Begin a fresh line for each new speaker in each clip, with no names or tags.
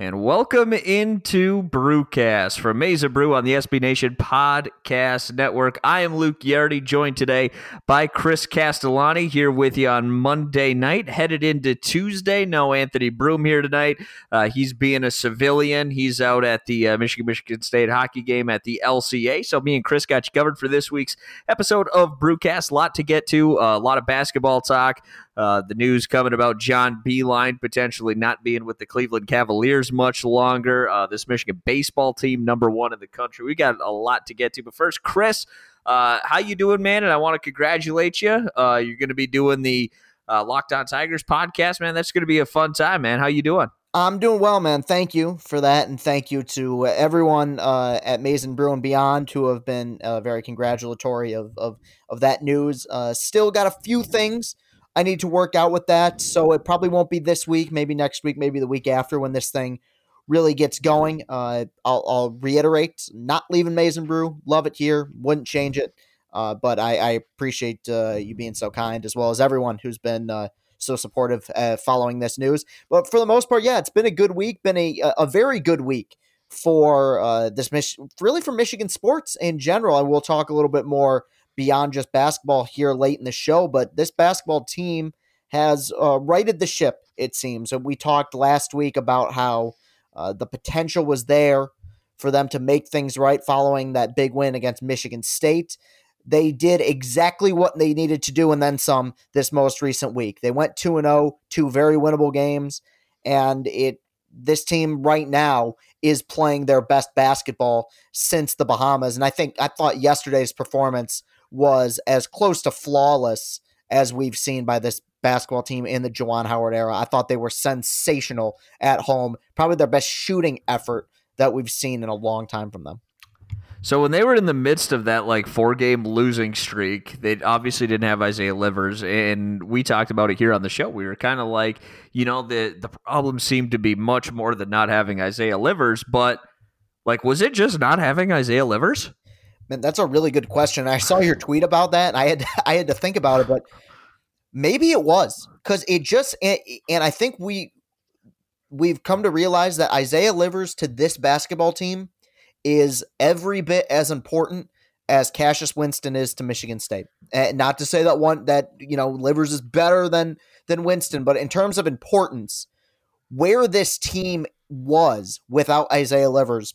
And welcome into Brewcast from Maize n Brew on the SB Nation Podcast Network. I am Luke Yardy, joined today by Chris Castellani here with you on Monday night, headed into Tuesday. No Anthony Broome here tonight. Uh, he's being a civilian. He's out at the uh, Michigan Michigan State hockey game at the LCA. So me and Chris got you covered for this week's episode of Brewcast. A lot to get to, uh, a lot of basketball talk. Uh, the news coming about John Beilein potentially not being with the Cleveland Cavaliers much longer. Uh, this Michigan baseball team, number one in the country. We got a lot to get to, but first, Chris, uh, how you doing, man? And I want to congratulate you. Uh, you're going to be doing the uh, Locked On Tigers podcast, man. That's going to be a fun time, man. How you doing?
I'm doing well, man. Thank you for that, and thank you to everyone uh, at Maize n Brew and Beyond who have been uh, very congratulatory of, of of that news. Uh, still got a few things I need to work out with that. So it probably won't be this week, maybe next week, maybe the week after when this thing really gets going. Uh, I'll, I'll, reiterate, not leaving Maize n Brew. Love it here. Wouldn't change it. Uh, but I, I appreciate uh, you being so kind, as well as everyone who's been uh, so supportive uh, following this news. But for the most part, yeah, it's been a good week. Been a a very good week for uh, this, really for Michigan sports in general. And we'll talk a little bit more beyond just basketball here late in the show, but this basketball team has uh, righted the ship, it seems. And we talked last week about how uh, the potential was there for them to make things right following that big win against Michigan State. They did exactly what they needed to do and then some this most recent week. They went 2 0, two very winnable games, and it this team right now is playing their best basketball since the Bahamas. And I think I thought yesterday's performance was as close to flawless as we've seen by this basketball team in the Juwan Howard era. I thought they were sensational at home, probably their best shooting effort that we've seen in a long time from them.
So when they were in the midst of that like four game losing streak, they obviously didn't have Isaiah Livers, and we talked about it here on the show. We were kind of like, you know, the the problem seemed to be much more than not having Isaiah Livers, but like, was it just not having Isaiah Livers?
Man, that's a really good question. I saw your tweet about that, and I had I had to think about it, but maybe it was because it just and, and I think we we've come to realize that Isaiah Livers to this basketball team is every bit as important as Cassius Winston is to Michigan State. And not to say that one that you know Livers is better than than Winston, but in terms of importance, where this team was without Isaiah Livers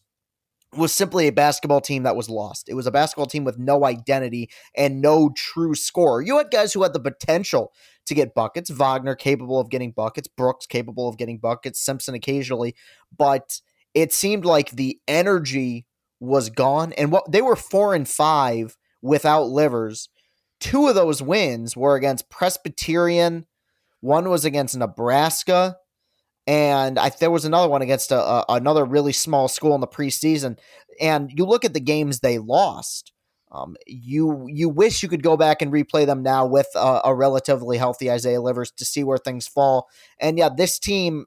was simply a basketball team that was lost. It was a basketball team with no identity and no true scorer. You had guys who had the potential to get buckets. Wagner capable of getting buckets, Brooks capable of getting buckets, Simpson occasionally, but it seemed like the energy was gone. And what they were four and five without livers. Two of those wins were against Presbyterian. One was against Nebraska and I, there was another one against a, a, another really small school in the preseason. And you look at the games they lost. Um, you you wish you could go back and replay them now with a, a, relatively healthy Isaiah Livers to see where things fall. And yeah, this team,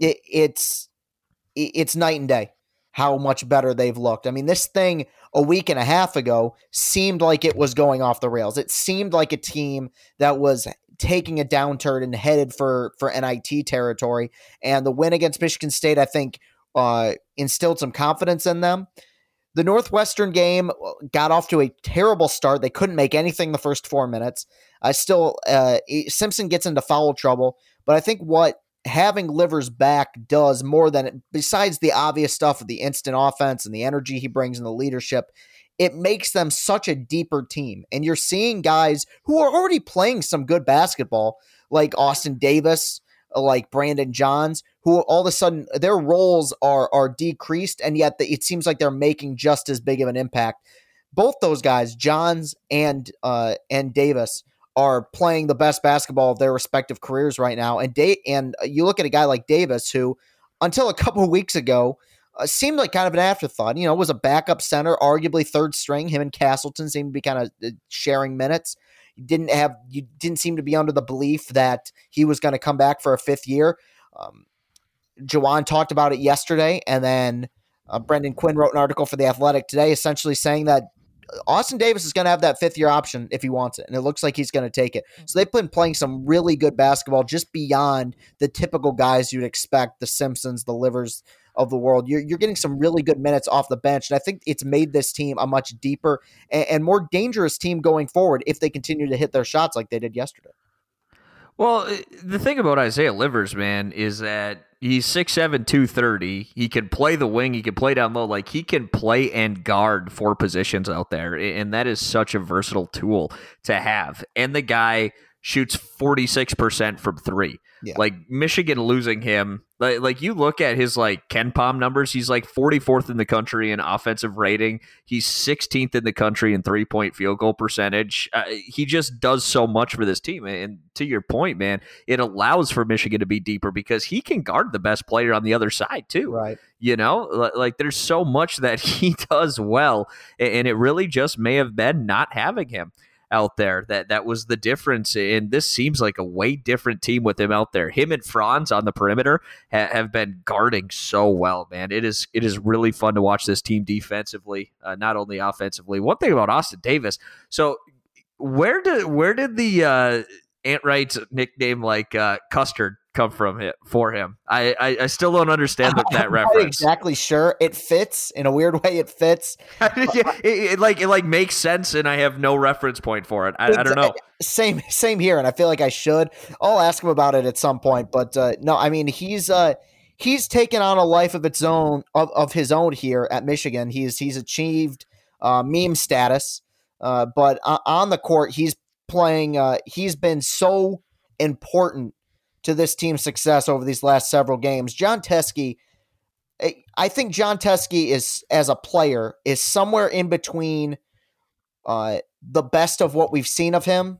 it, it's it's night and day how much better they've looked. I mean, this thing a week and a half ago seemed like it was going off the rails. It seemed like a team that was taking a downturn and headed for for NIT territory. And the win against Michigan State, I think, uh, instilled some confidence in them. The Northwestern game got off to a terrible start. They couldn't make anything the first four minutes. I still uh, Simpson gets into foul trouble, but I think what having Livers back does more than besides the obvious stuff of the instant offense and the energy he brings and the leadership it makes them such a deeper team. And you're seeing guys who are already playing some good basketball, like Austin Davis, like Brandon Johns, who all of a sudden their roles are are decreased, and yet it seems like they're making just as big of an impact. Both those guys, Johns and uh, and Davis, are playing the best basketball of their respective careers right now. And da- and you look at a guy like Davis, who until a couple weeks ago uh, seemed like kind of an afterthought. You know, was a backup center, arguably third string. Him and Castleton seemed to be kind of uh, sharing minutes. You didn't have you didn't seem to be under the belief that he was going to come back for a fifth year. Um, Juwan talked about it yesterday, and then uh, Brendan Quinn wrote an article for the Athletic today, essentially saying that Austin Davis is going to have that fifth year option if he wants it, and it looks like he's going to take it. So they've been playing some really good basketball, just beyond the typical guys you'd expect the Simpsons, the Livers of the world. You're, you're getting some really good minutes off the bench, and I think it's made this team a much deeper and, and more dangerous team going forward if they continue to hit their shots like they did yesterday.
Well, uh, the thing about Isaiah Livers, man, is that he's 6'7, 230. He can play the wing, he can play down low. Like he can play and guard four positions out there. And that is such a versatile tool to have. And the guy shoots 46% from three. Yeah. Like Michigan losing him, like, like you look at his like KenPom numbers, he's like 44th in the country in offensive rating. He's 16th in the country in three point field goal percentage. Uh, he just does so much for this team. And to your point, man, it allows for Michigan to be deeper because he can guard the best player on the other side too.
Right.
You know, like there's so much that he does well, and it really just may have been not having him out there. That that was the difference. And this seems like a way different team with him out there. Him and Franz on the perimeter ha- have been guarding so well, man. It is it is really fun to watch this team defensively, uh, not only offensively. One thing about Austin Davis. So where did where did the uh, Ant Wright's nickname like uh, Custard come from it for him. I, I, I still don't understand that, that reference.
exactly sure. It fits in a weird way. It fits.
yeah, it, it, like it like makes sense, and I have no reference point for it. I, I, don't know.
Same same here, and I feel like I should. I'll ask him about it at some point. But uh, no, I mean he's uh, he's taken on a life of its own of, of his own here at Michigan. He's he's achieved uh, meme status. Uh, but on the court, he's playing. Uh, he's been so important to this team's success over these last several games. Jon Teske, I think Jon Teske is as a player is somewhere in between uh, the best of what we've seen of him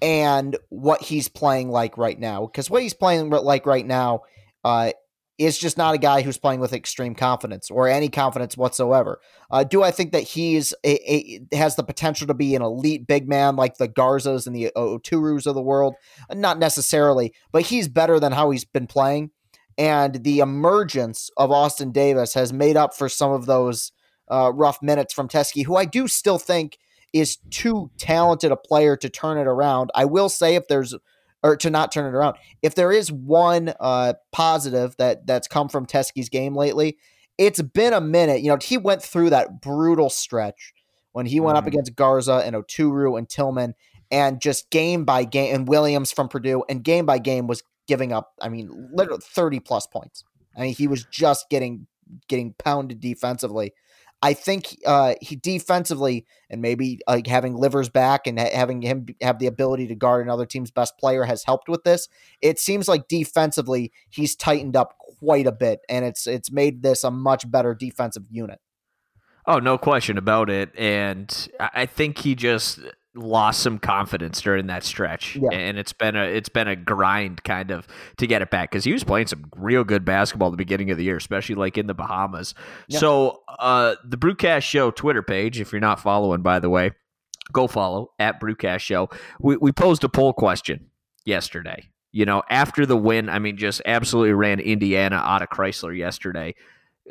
and what he's playing like right now. Because what he's playing like right now uh, is just not a guy who's playing with extreme confidence or any confidence whatsoever. Uh, do I think that he's a, a, has the potential to be an elite big man like the Garzas and the Oturus of the world? Not necessarily, but he's better than how he's been playing. And the emergence of Austin Davis has made up for some of those uh, rough minutes from Teske, who I do still think is too talented a player to turn it around. I will say if there's or to not turn it around. If there is one uh, positive that that's come from Teske's game lately, it's been a minute. You know, he went through that brutal stretch when he went mm-hmm. up against Garza and Oturu and Tillman, and just game by game, and Williams from Purdue, and game by game was giving up. I mean, literally thirty plus points. I mean, he was just getting getting pounded defensively. I think uh, he defensively and maybe like having Livers back and ha- having him have the ability to guard another team's best player has helped with this. It seems like defensively he's tightened up quite a bit, and it's it's made this a much better defensive unit.
Oh, no question about it. And I think he just lost some confidence during that stretch. Yeah. and it's been a it's been a grind kind of to get it back because he was playing some real good basketball at the beginning of the year especially like in the bahamas. Yeah. so uh the brewcast show twitter page if you're not following by the way go follow at brewcast show. We, we posed a poll question yesterday. You know after the win i mean just absolutely ran indiana out of chrysler yesterday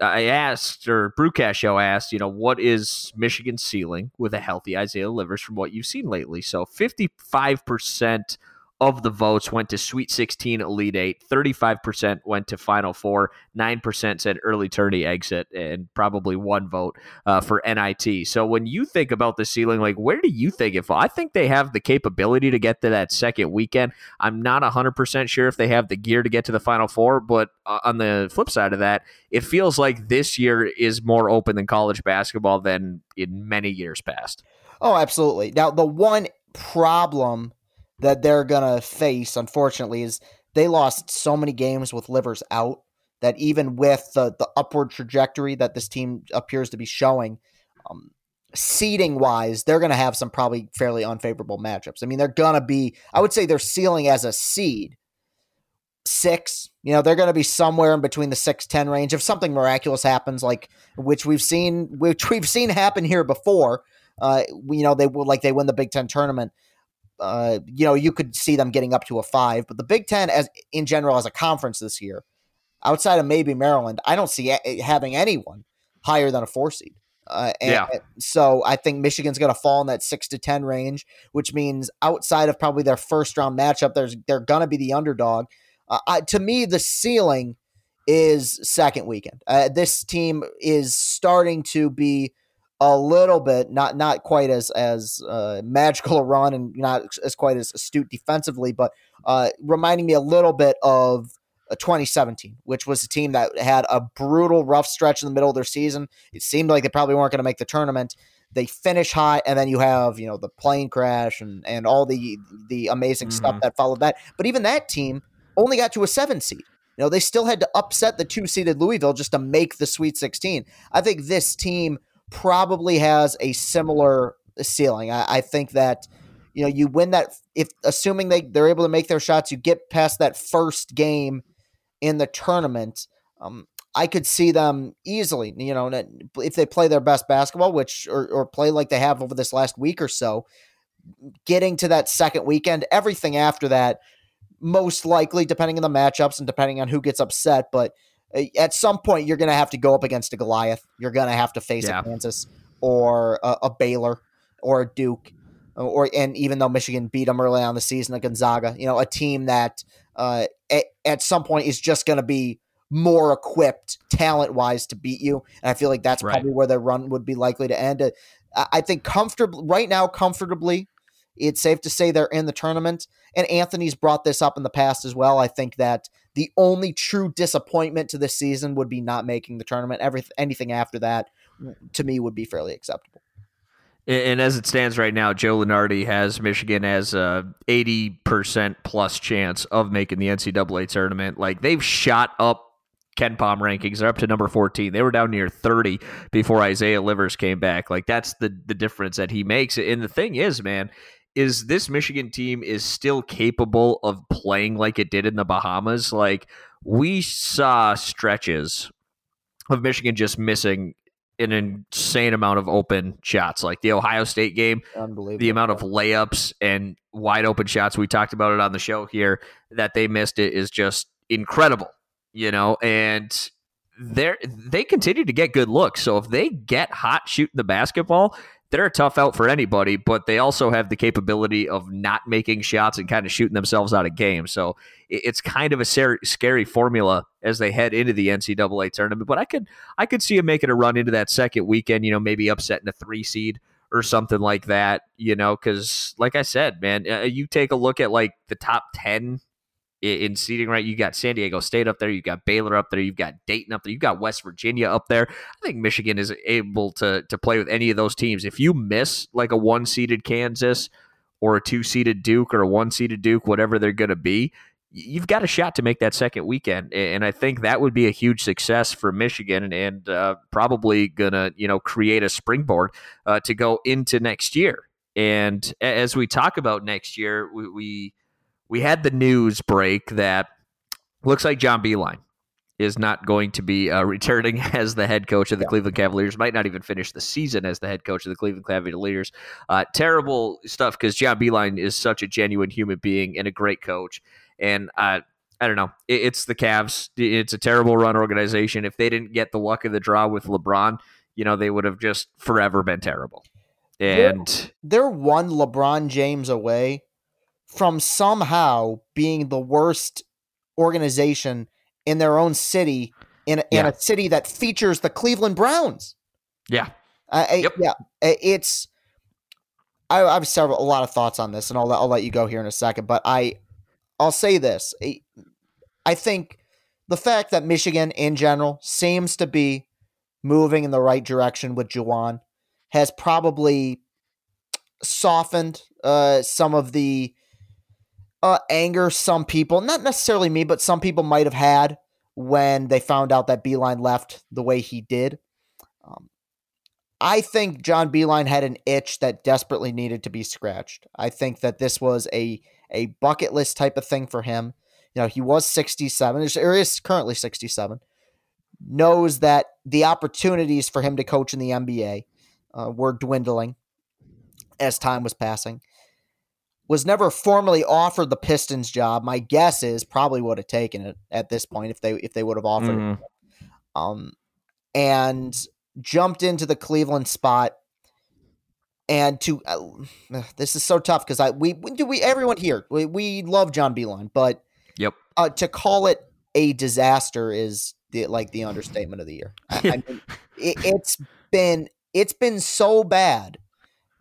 I asked, or Brewcast Show asked, you know, what is Michigan's ceiling with a healthy Isaiah Livers from what you've seen lately? So 55% of the votes went to Sweet 16 Elite 8. 35% went to Final Four. 9% said early tourney exit, and probably one vote uh, for NIT. So when you think about the ceiling, like where do you think it fall? I think they have the capability to get to that second weekend. I'm not 100% sure if they have the gear to get to the Final Four, but uh, on the flip side of that, it feels like this year is more open than college basketball than in many years past.
Oh, absolutely. Now, the one problem that they're going to face, unfortunately, is they lost so many games with livers out that even with the, the upward trajectory that this team appears to be showing, um, seeding wise, they're going to have some probably fairly unfavorable matchups. I mean, they're going to be, I would say their ceiling as a seed, six, you know, they're going to be somewhere in between the six ten range. If something miraculous happens, like which we've seen, which we've seen happen here before, uh, you know, they will like they win the Big Ten tournament uh, you know, you could see them getting up to a five. But the Big Ten, as in general, as a conference this year, outside of maybe Maryland, I don't see a- having anyone higher than a four seed. Uh, and yeah. So I think Michigan's going to fall in that six to ten range, which means outside of probably their first round matchup, there's they're going to be the underdog. Uh, I, to me, the ceiling is second weekend. Uh, this team is starting to be a little bit not not quite as as uh, magical a run and not as quite as astute defensively, but uh, reminding me a little bit of 2017, which was a team that had a brutal, rough stretch in the middle of their season. It seemed like they probably weren't going to make the tournament. They finish high, and then you have you know the plane crash and and all the the amazing mm-hmm. stuff that followed that. But even that team only got to a seven seed. You know they still had to upset the two seeded Louisville just to make the Sweet 16. I think this team probably has a similar ceiling. I, I think that you know you win that if assuming they they're able to make their shots, you get past that first game in the tournament. Um, I could see them easily, you know, if they play their best basketball, which or, or play like they have over this last week or so, getting to that second weekend. Everything after that, most likely, depending on the matchups and depending on who gets upset, but at some point you're going to have to go up against a Goliath. You're going to have to face yeah. a Kansas or a, a, Baylor or a Duke, or and even though Michigan beat them early on the season, a Gonzaga, you know, a team that uh, at, at some point is just going to be more equipped talent wise to beat you. And I feel like that's right. probably where their run would be likely to end. Uh, I think comfortably right now, comfortably, it's safe to say they're in the tournament. And Anthony's brought this up in the past as well. I think that the only true disappointment to this season would be not making the tournament. Every anything after that, to me, would be fairly acceptable.
And as it stands right now, Joe Lunardi has Michigan as a 80% plus chance of making the NCAA tournament. Like they've shot up KenPom rankings. They're up to number 14. They were down near 30 before Isaiah Livers came back. Like that's the the difference that he makes. And the thing is, man, is this Michigan team is still capable of playing like it did in the Bahamas. Like we saw stretches of Michigan just missing an insane amount of open shots. Like the Ohio State game, the amount of layups and wide open shots we talked about it on the show here that they missed it is just incredible. You know, and they they continue to get good looks. So if they get hot shooting the basketball, they're a tough out for anybody, but they also have the capability of not making shots and kind of shooting themselves out of games. So it's kind of a scary formula as they head into the NCAA tournament. But I could I could see them making a run into that second weekend. You know, maybe upsetting a three seed or something like that. You know, because like I said, man, uh, you take a look at like the top ten in seeding right. You got San Diego State up there, you got Baylor up there, you've got Dayton up there, you've got West Virginia up there. I think Michigan is able to to play with any of those teams. If you miss like a one seeded Kansas or a two seeded Duke or a one seeded Duke, whatever they're going to be, you've got a shot to make that second weekend, and I think that would be a huge success for Michigan, and uh, probably gonna you know create a springboard uh, to go into next year. And as we talk about next year, we, we we had the news break that looks like John Beilein is not going to be uh, returning as the head coach of the yeah. Cleveland Cavaliers. Might not even finish the season as the head coach of the Cleveland Cavaliers. Uh, terrible stuff because John Beilein is such a genuine human being and a great coach. And uh, I don't know. It, it's the Cavs. It's a terrible run organization. If they didn't get the luck of the draw with LeBron, you know, they would have just forever been terrible. And
they're, they're one LeBron James away from somehow being the worst organization in their own city in, a, yeah. in a city that features the Cleveland Browns.
Yeah.
Uh, yep. Yeah. It's, I, I, have several, a lot of thoughts on this and I'll, I'll let you go here in a second, but I, I'll say this. I think the fact that Michigan in general seems to be moving in the right direction with Juwan has probably softened uh, some of the uh, anger some people, not necessarily me, but some people might have had when they found out that Beilein left the way he did. Um, I think John Beilein had an itch that desperately needed to be scratched. I think that this was a a bucket list type of thing for him. You know, he was 67, or is currently 67. Knows that the opportunities for him to coach in the NBA uh, were dwindling as time was passing was never formally offered the Pistons job. My guess is probably would have taken it at this point if they if they would have offered mm-hmm. it. Um, and jumped into the Cleveland spot and to uh, this is so tough because I we do we everyone here we, we love John Beilein, but
yep,
uh, to call it a disaster is the like the understatement of the year. I, I mean, it, it's been it's been so bad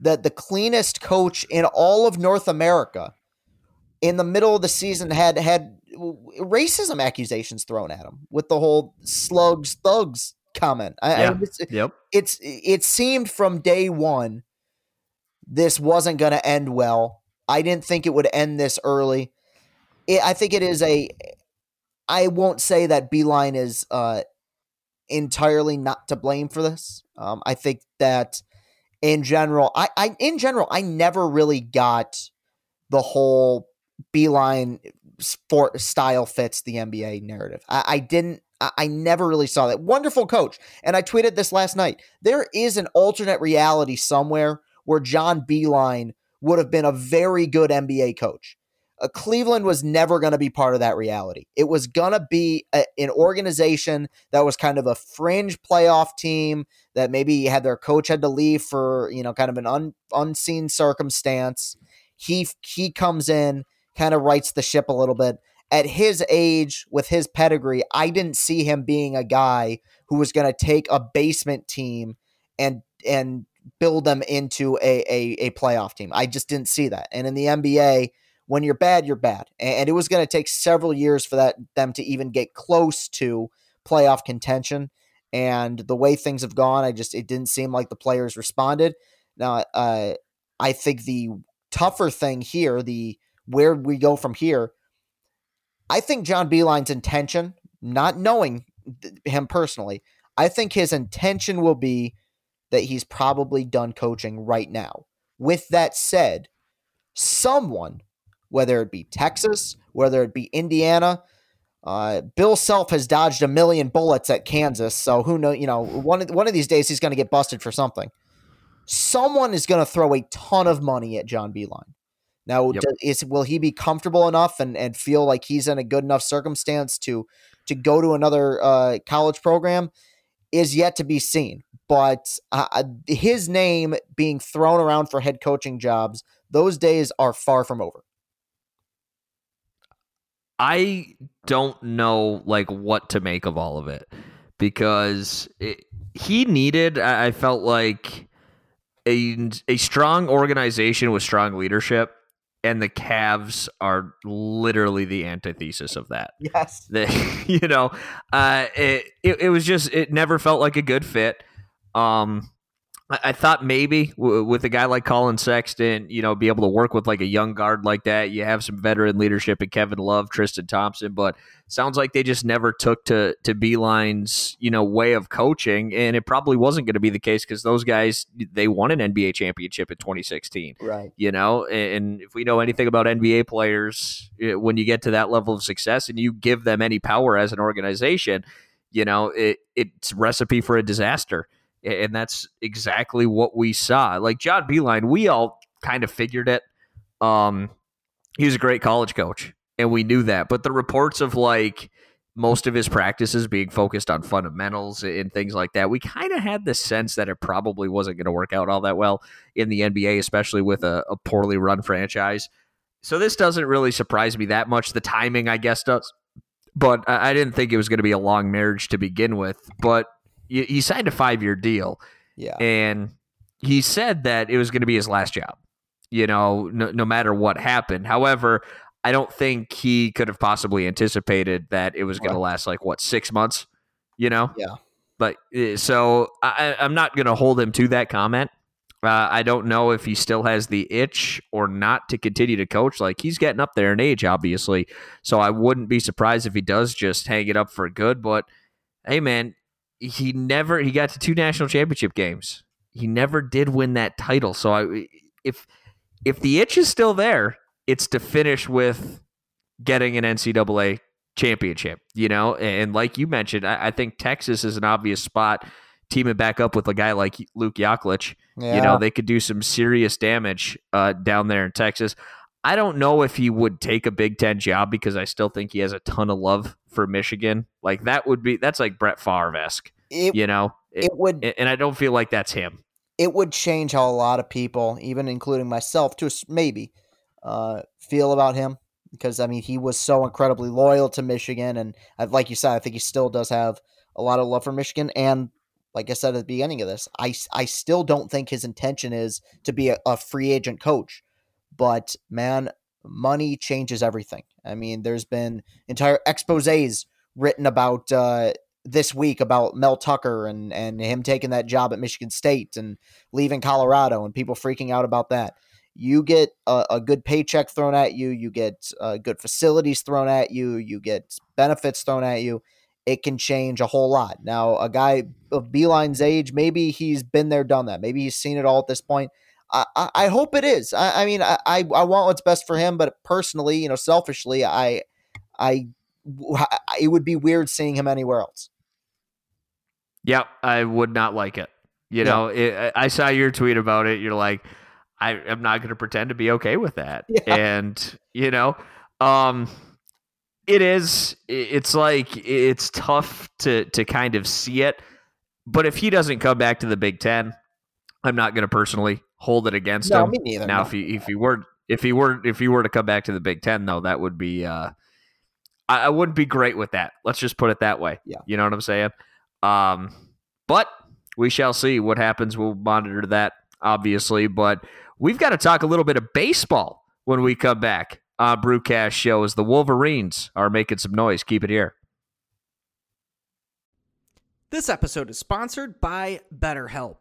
that the cleanest coach in all of North America in the middle of the season had had racism accusations thrown at him with the whole slugs thugs comment. I,
yeah.
I, it's,
yep.
it's it seemed from day one this wasn't going to end well. I didn't think it would end this early. It, I think it is a. I won't say that Beilein is uh, entirely not to blame for this. Um, I think that in general, I, I in general, I never really got the whole Beilein sport style fits the NBA narrative. I, I didn't. I, I never really saw that. Wonderful coach, and I tweeted this last night. There is an alternate reality somewhere where John Beilein would have been a very good NBA coach. Uh, Cleveland was never going to be part of that reality. It was going to be a, an organization that was kind of a fringe playoff team that maybe had their coach had to leave for, you know, kind of an un, unseen circumstance. He he comes in, kind of rights the ship a little bit. At his age, with his pedigree, I didn't see him being a guy who was going to take a basement team and and build them into a, a, a playoff team. I just didn't see that. And in the NBA, when you're bad, you're bad. And it was going to take several years for that them to even get close to playoff contention. And the way things have gone, I just it didn't seem like the players responded. Now, uh, I think the tougher thing here, the where we go from here, I think John Beilein's intention, not knowing him personally, I think his intention will be that he's probably done coaching right now. With that said, someone, whether it be Texas, whether it be Indiana, uh, Bill Self has dodged a million bullets at Kansas, so who know? You know, one of, one of these days he's going to get busted for something. Someone is going to throw a ton of money at John Beilein. Now, yep. does, is will he be comfortable enough and, and feel like he's in a good enough circumstance to to go to another uh, college program? Is yet to be seen but uh, uh, his name being thrown around for head coaching jobs, those days are far from over.
I don't know like what to make of all of it because it, he needed I felt like a a strong organization with strong leadership and the Cavs are literally the antithesis of that.
Yes.
The, you know, uh, it, it, it was just it never felt like a good fit. Um, I, thought maybe with a guy like Collin Sexton, you know, be able to work with like a young guard like that. You have some veteran leadership in Kevin Love, Tristan Thompson, but sounds like they just never took to to Beilein's you know way of coaching, and it probably wasn't going to be the case because those guys they won an NBA championship in 2016,
right?
You know, and if we know anything about NBA players, eh, when you get to that level of success and you give them any power as an organization, you know, it, it's recipe for a disaster and that's exactly what we saw. Like John Beilein, we all kind of figured it. Um, he was a great college coach, and we knew that. But the reports of like most of his practices being focused on fundamentals and things like that, we kind of had the sense that it probably wasn't going to work out all that well in the NBA, especially with a, a poorly run franchise. So this doesn't really surprise me that much. The timing, I guess, does. But I didn't think it was going to be a long marriage to begin with. But he signed a five year deal.
Yeah.
And he said that it was going to be his last job, you know, no, no matter what happened. However, I don't think he could have possibly anticipated that it was going to last like what six months, you know?
Yeah.
But eh, so I, I'm not going to hold him to that comment. Uh, I don't know if he still has the itch or not to continue to coach. Like he's getting up there in age, obviously. So I wouldn't be surprised if he does just hang it up for good. But hey, man, he never he got to two national championship games. He never did win that title. So I, if if the itch is still there, it's to finish with getting an NCAA championship. You know, and like you mentioned, I, I think Texas is an obvious spot. Teaming back up with a guy like Luke Yaklich, yeah. you know, they could do some serious damage uh, down there in Texas. I don't know if he would take a Big Ten job because I still think he has a ton of love for Michigan. Like that would be that's like Brett Favre esque, you know.
It, it would,
and I don't feel like that's him.
It would change how a lot of people, even including myself, to maybe uh, feel about him because I mean he was so incredibly loyal to Michigan, and like you said, I think he still does have a lot of love for Michigan. And like I said at the beginning of this, I I still don't think his intention is to be a, a free agent coach. But man, money changes everything. I mean, there's been entire exposés written about uh, this week about Mel Tucker and and him taking that job at Michigan State and leaving Colorado and people freaking out about that you get a, a, good paycheck thrown at you, you get uh, good facilities thrown at you, you get benefits thrown at you. It can change a whole lot. Now, a guy of Beilein's age, maybe he's been there, done that. Maybe he's seen it all at this point. I, I, I hope it is. I, I mean, I, I want what's best for him, but personally, you know, selfishly, I, I, it would be weird seeing him anywhere else.
Yep, I would not like it. You yeah. know, it, I saw your tweet about it. You're like, I am not going to pretend to be okay with that. Yeah. And, you know, um, it is, it's like, it's tough to, to kind of see it. But if he doesn't come back to the Big Ten, I'm not going to personally hold it against
no,
him.
Me neither,
now,
no.
if he, if he were, if he were, if he were to come back to the Big Ten, though, that would be, uh, I, I wouldn't be great with that. Let's just put it that way.
Yeah.
You know what I'm saying? Um, but we shall see what happens. We'll monitor that, obviously. But We've got to talk a little bit of baseball when we come back on Brewcast Show as the Wolverines are making some noise. Keep it here.
This episode is sponsored by BetterHelp.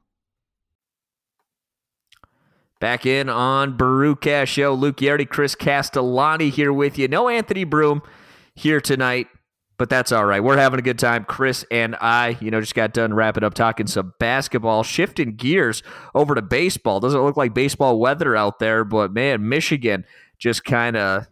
Back in on Brewcast Show. Luke Yardy, Chris Castellani here with you. No Anthony Broome here tonight but that's all right. We're having a good time. Chris and I, you know, just got done wrapping up talking some basketball, shifting gears over to baseball. Doesn't look like baseball weather out there, but man, Michigan just kind of,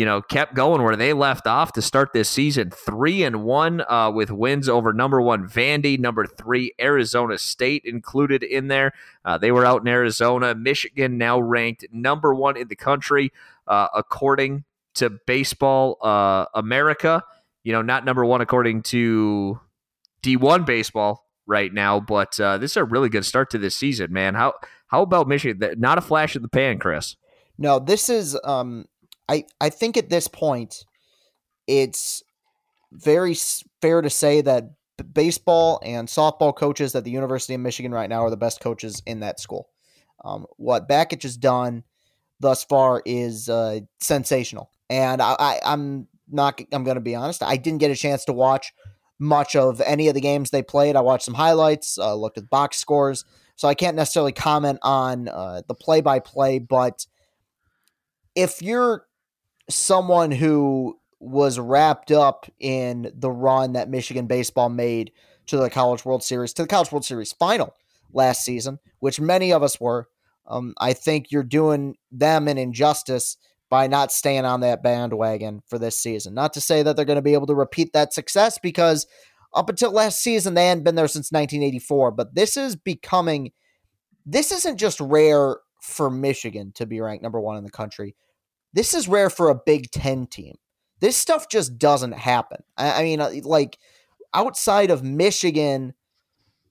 you know, kept going where they left off to start this season. Three and one uh, with wins over number one Vandy, number three Arizona State included in there. Uh, they were out in Arizona. Michigan now ranked number one in the country uh, according to Baseball uh, America you know, not number one according to D1 baseball right now, but uh, this is a really good start to this season, man. How how about Michigan? Not a flash in the pan, Chris.
No, this is. Um, I I think at this point, it's very fair to say that baseball and softball coaches at the University of Michigan right now are the best coaches in that school. Um, what Bakich has done thus far is uh, sensational, and I, I'm not I'm going to be honest. I didn't get a chance to watch much of any of the games they played. I watched some highlights, uh, looked at box scores, so I can't necessarily comment on uh, the play by play. But if you're someone who was wrapped up in the run that Michigan baseball made to the College World Series, to the College World Series final last season, which many of us were, um, I think you're doing them an injustice by not staying on that bandwagon for this season. Not to say that they're going to be able to repeat that success because up until last season they hadn't been there since 1984, but this is becoming this isn't just rare for Michigan to be ranked number 1 in the country. This is rare for a Big 10 team. This stuff just doesn't happen. I, I mean uh, like outside of Michigan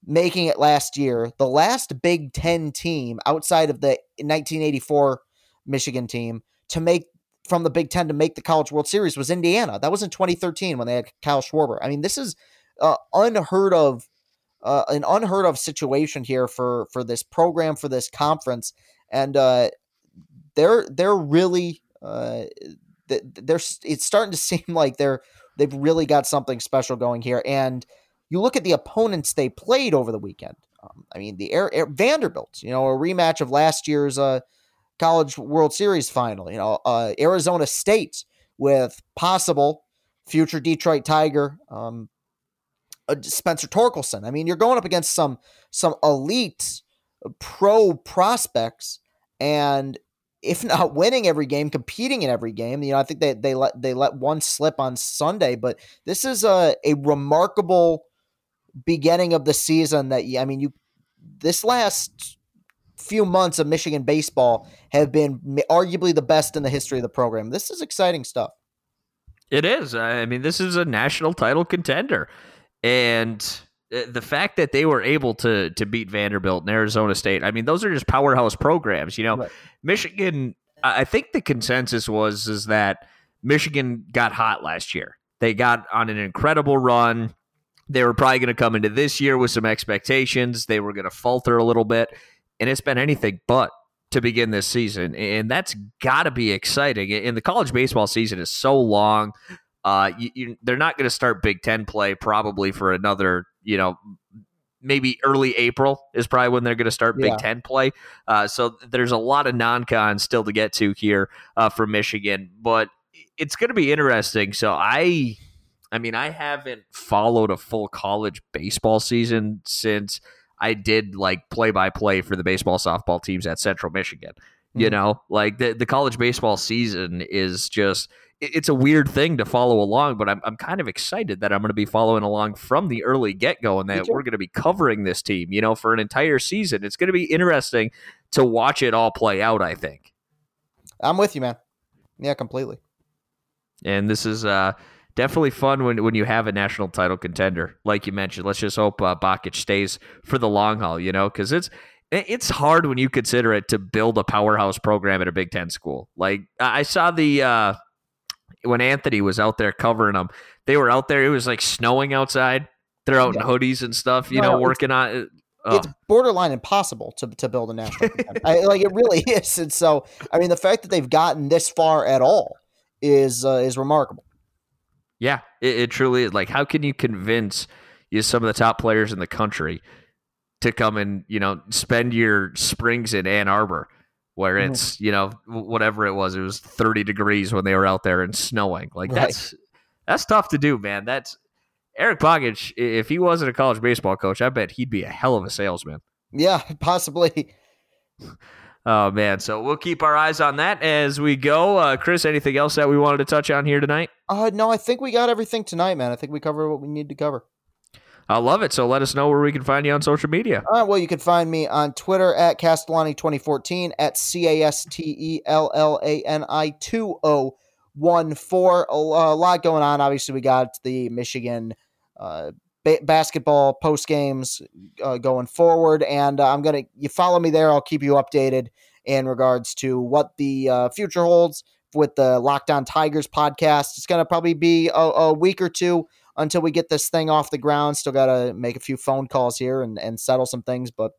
making it last year, the last Big 10 team outside of the 1984 Michigan team to make from the Big Ten to make the College World Series was Indiana. That was in 2013 when they had Kyle Schwarber. I mean, this is uh, unheard of uh, an unheard of situation here for for this program for this conference, and uh, they're they're really uh, they're it's starting to seem like they're they've really got something special going here. And you look at the opponents they played over the weekend. Um, I mean, the Air, Air, Vanderbilt, you know, a rematch of last year's uh, College World Series final. You know, uh, Arizona State with possible future Detroit Tiger um, uh, Spencer Torkelson. I mean, you're going up against some some elite pro prospects, and if not winning every game, competing in every game. You know, I think they they let they let one slip on Sunday, but this is a a remarkable beginning of the season. That I mean, you this last few months of Michigan baseball have been arguably the best in the history of the program. This is exciting stuff.
It is. I mean, this is a national title contender, and the fact that they were able to to beat Vanderbilt and Arizona State, I mean, those are just powerhouse programs. You know, right. Michigan. I think the consensus was is that Michigan got hot last year. They got on an incredible run. They were probably going to come into this year with some expectations. They were going to falter a little bit, and it's been anything but to begin this season, and that's got to be exciting. And the college baseball season is so long. Uh, you, you, they're not going to start Big Ten play probably for another, you know, maybe early April is probably when they're going to start Big Ten play. Uh, so there's a lot of non-con still to get to here uh, for Michigan, but it's going to be interesting. So I, I mean, I haven't followed a full college baseball season since I did like play by play for the baseball softball teams at Central Michigan. Mm-hmm. You know, like the the college baseball season is just it's a weird thing to follow along, but I'm, I'm kind of excited that I'm going to be following along from the early get go and that we're going to be covering this team, you know, for an entire season. It's going to be interesting to watch it all play out, I think.
I'm with you, man. Yeah, completely.
And this is uh, definitely fun when, when you have a national title contender, like you mentioned. Let's just hope uh, Bakich stays for the long haul, you know, because it's it's hard when you consider it to build a powerhouse program at a Big Ten school. Like I saw the uh, when Anthony was out there covering them, they were out there. It was like snowing outside. They're out yeah. in hoodies and stuff, you no, know, working on it.
Oh. It's borderline impossible to, to build a national. I, like it really is, and so I mean the fact that they've gotten this far at all is uh, is remarkable.
Yeah, it, it, truly is. Like, how can you convince you some of the top players in the country to come and you know spend your springs in Ann Arbor? Where mm-hmm. it's mm. you know whatever it was it was 30 degrees when they were out there and snowing. Like right. that's that's tough to do man. That's Erik Bakich if he wasn't a college baseball coach i bet he'd be a hell of a salesman.
Yeah possibly.
Oh man. So we'll keep our eyes on that as we go. Uh, chris anything else that we wanted to touch on here tonight?
Uh no i think we got everything tonight man. I think we covered what we need to cover
I love it. So let us know where we can find you on social media.
All right. Well, you can find me on Twitter at Castellani2014 at C A S T E L L A N I 2014. A lot going on. Obviously, we got the Michigan uh, ba- basketball post games uh, going forward. And uh, I'm going to, you follow me there. I'll keep you updated in regards to what the uh, future holds with the Locked On Tigers podcast. It's going to probably be a, a week or two until we get this thing off the ground. Still got to make a few phone calls here and, and settle some things, but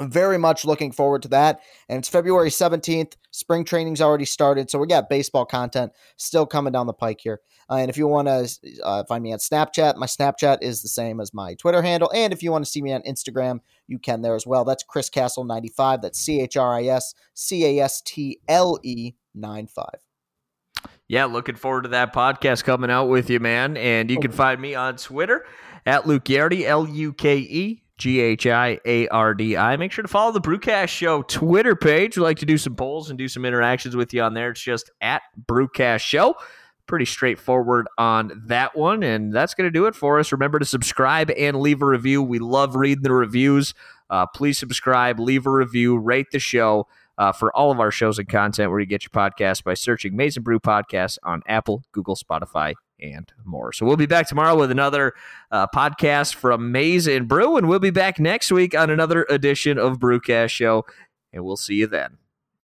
very much looking forward to that. And it's February 17th. Spring training's already started. So we got baseball content still coming down the pike here. Uh, and if you want to uh, find me on Snapchat, my Snapchat is the same as my Twitter handle. And if you want to see me on Instagram, you can there as well. That's Chris Castle 95. That's C H R I S C A S T L E 95
yeah, looking forward to that podcast coming out with you, man. And you can find me on Twitter at Luke Ghiardi, L U K E G H I A R D I. Make sure to follow the Brewcast Show Twitter page. We like to do some polls and do some interactions with you on there. It's just at Brewcast Show. Pretty straightforward on that one. And that's going to do it for us. Remember to subscribe and leave a review. We love reading the reviews. Uh, please subscribe, leave a review, rate the show uh, for all of our shows and content where you get your podcast by searching Maize n Brew Podcast on Apple, Google, Spotify, and more. So we'll be back tomorrow with another uh, podcast from Maize n Brew, and we'll be back next week on another edition of Brewcast Show, and we'll see you then.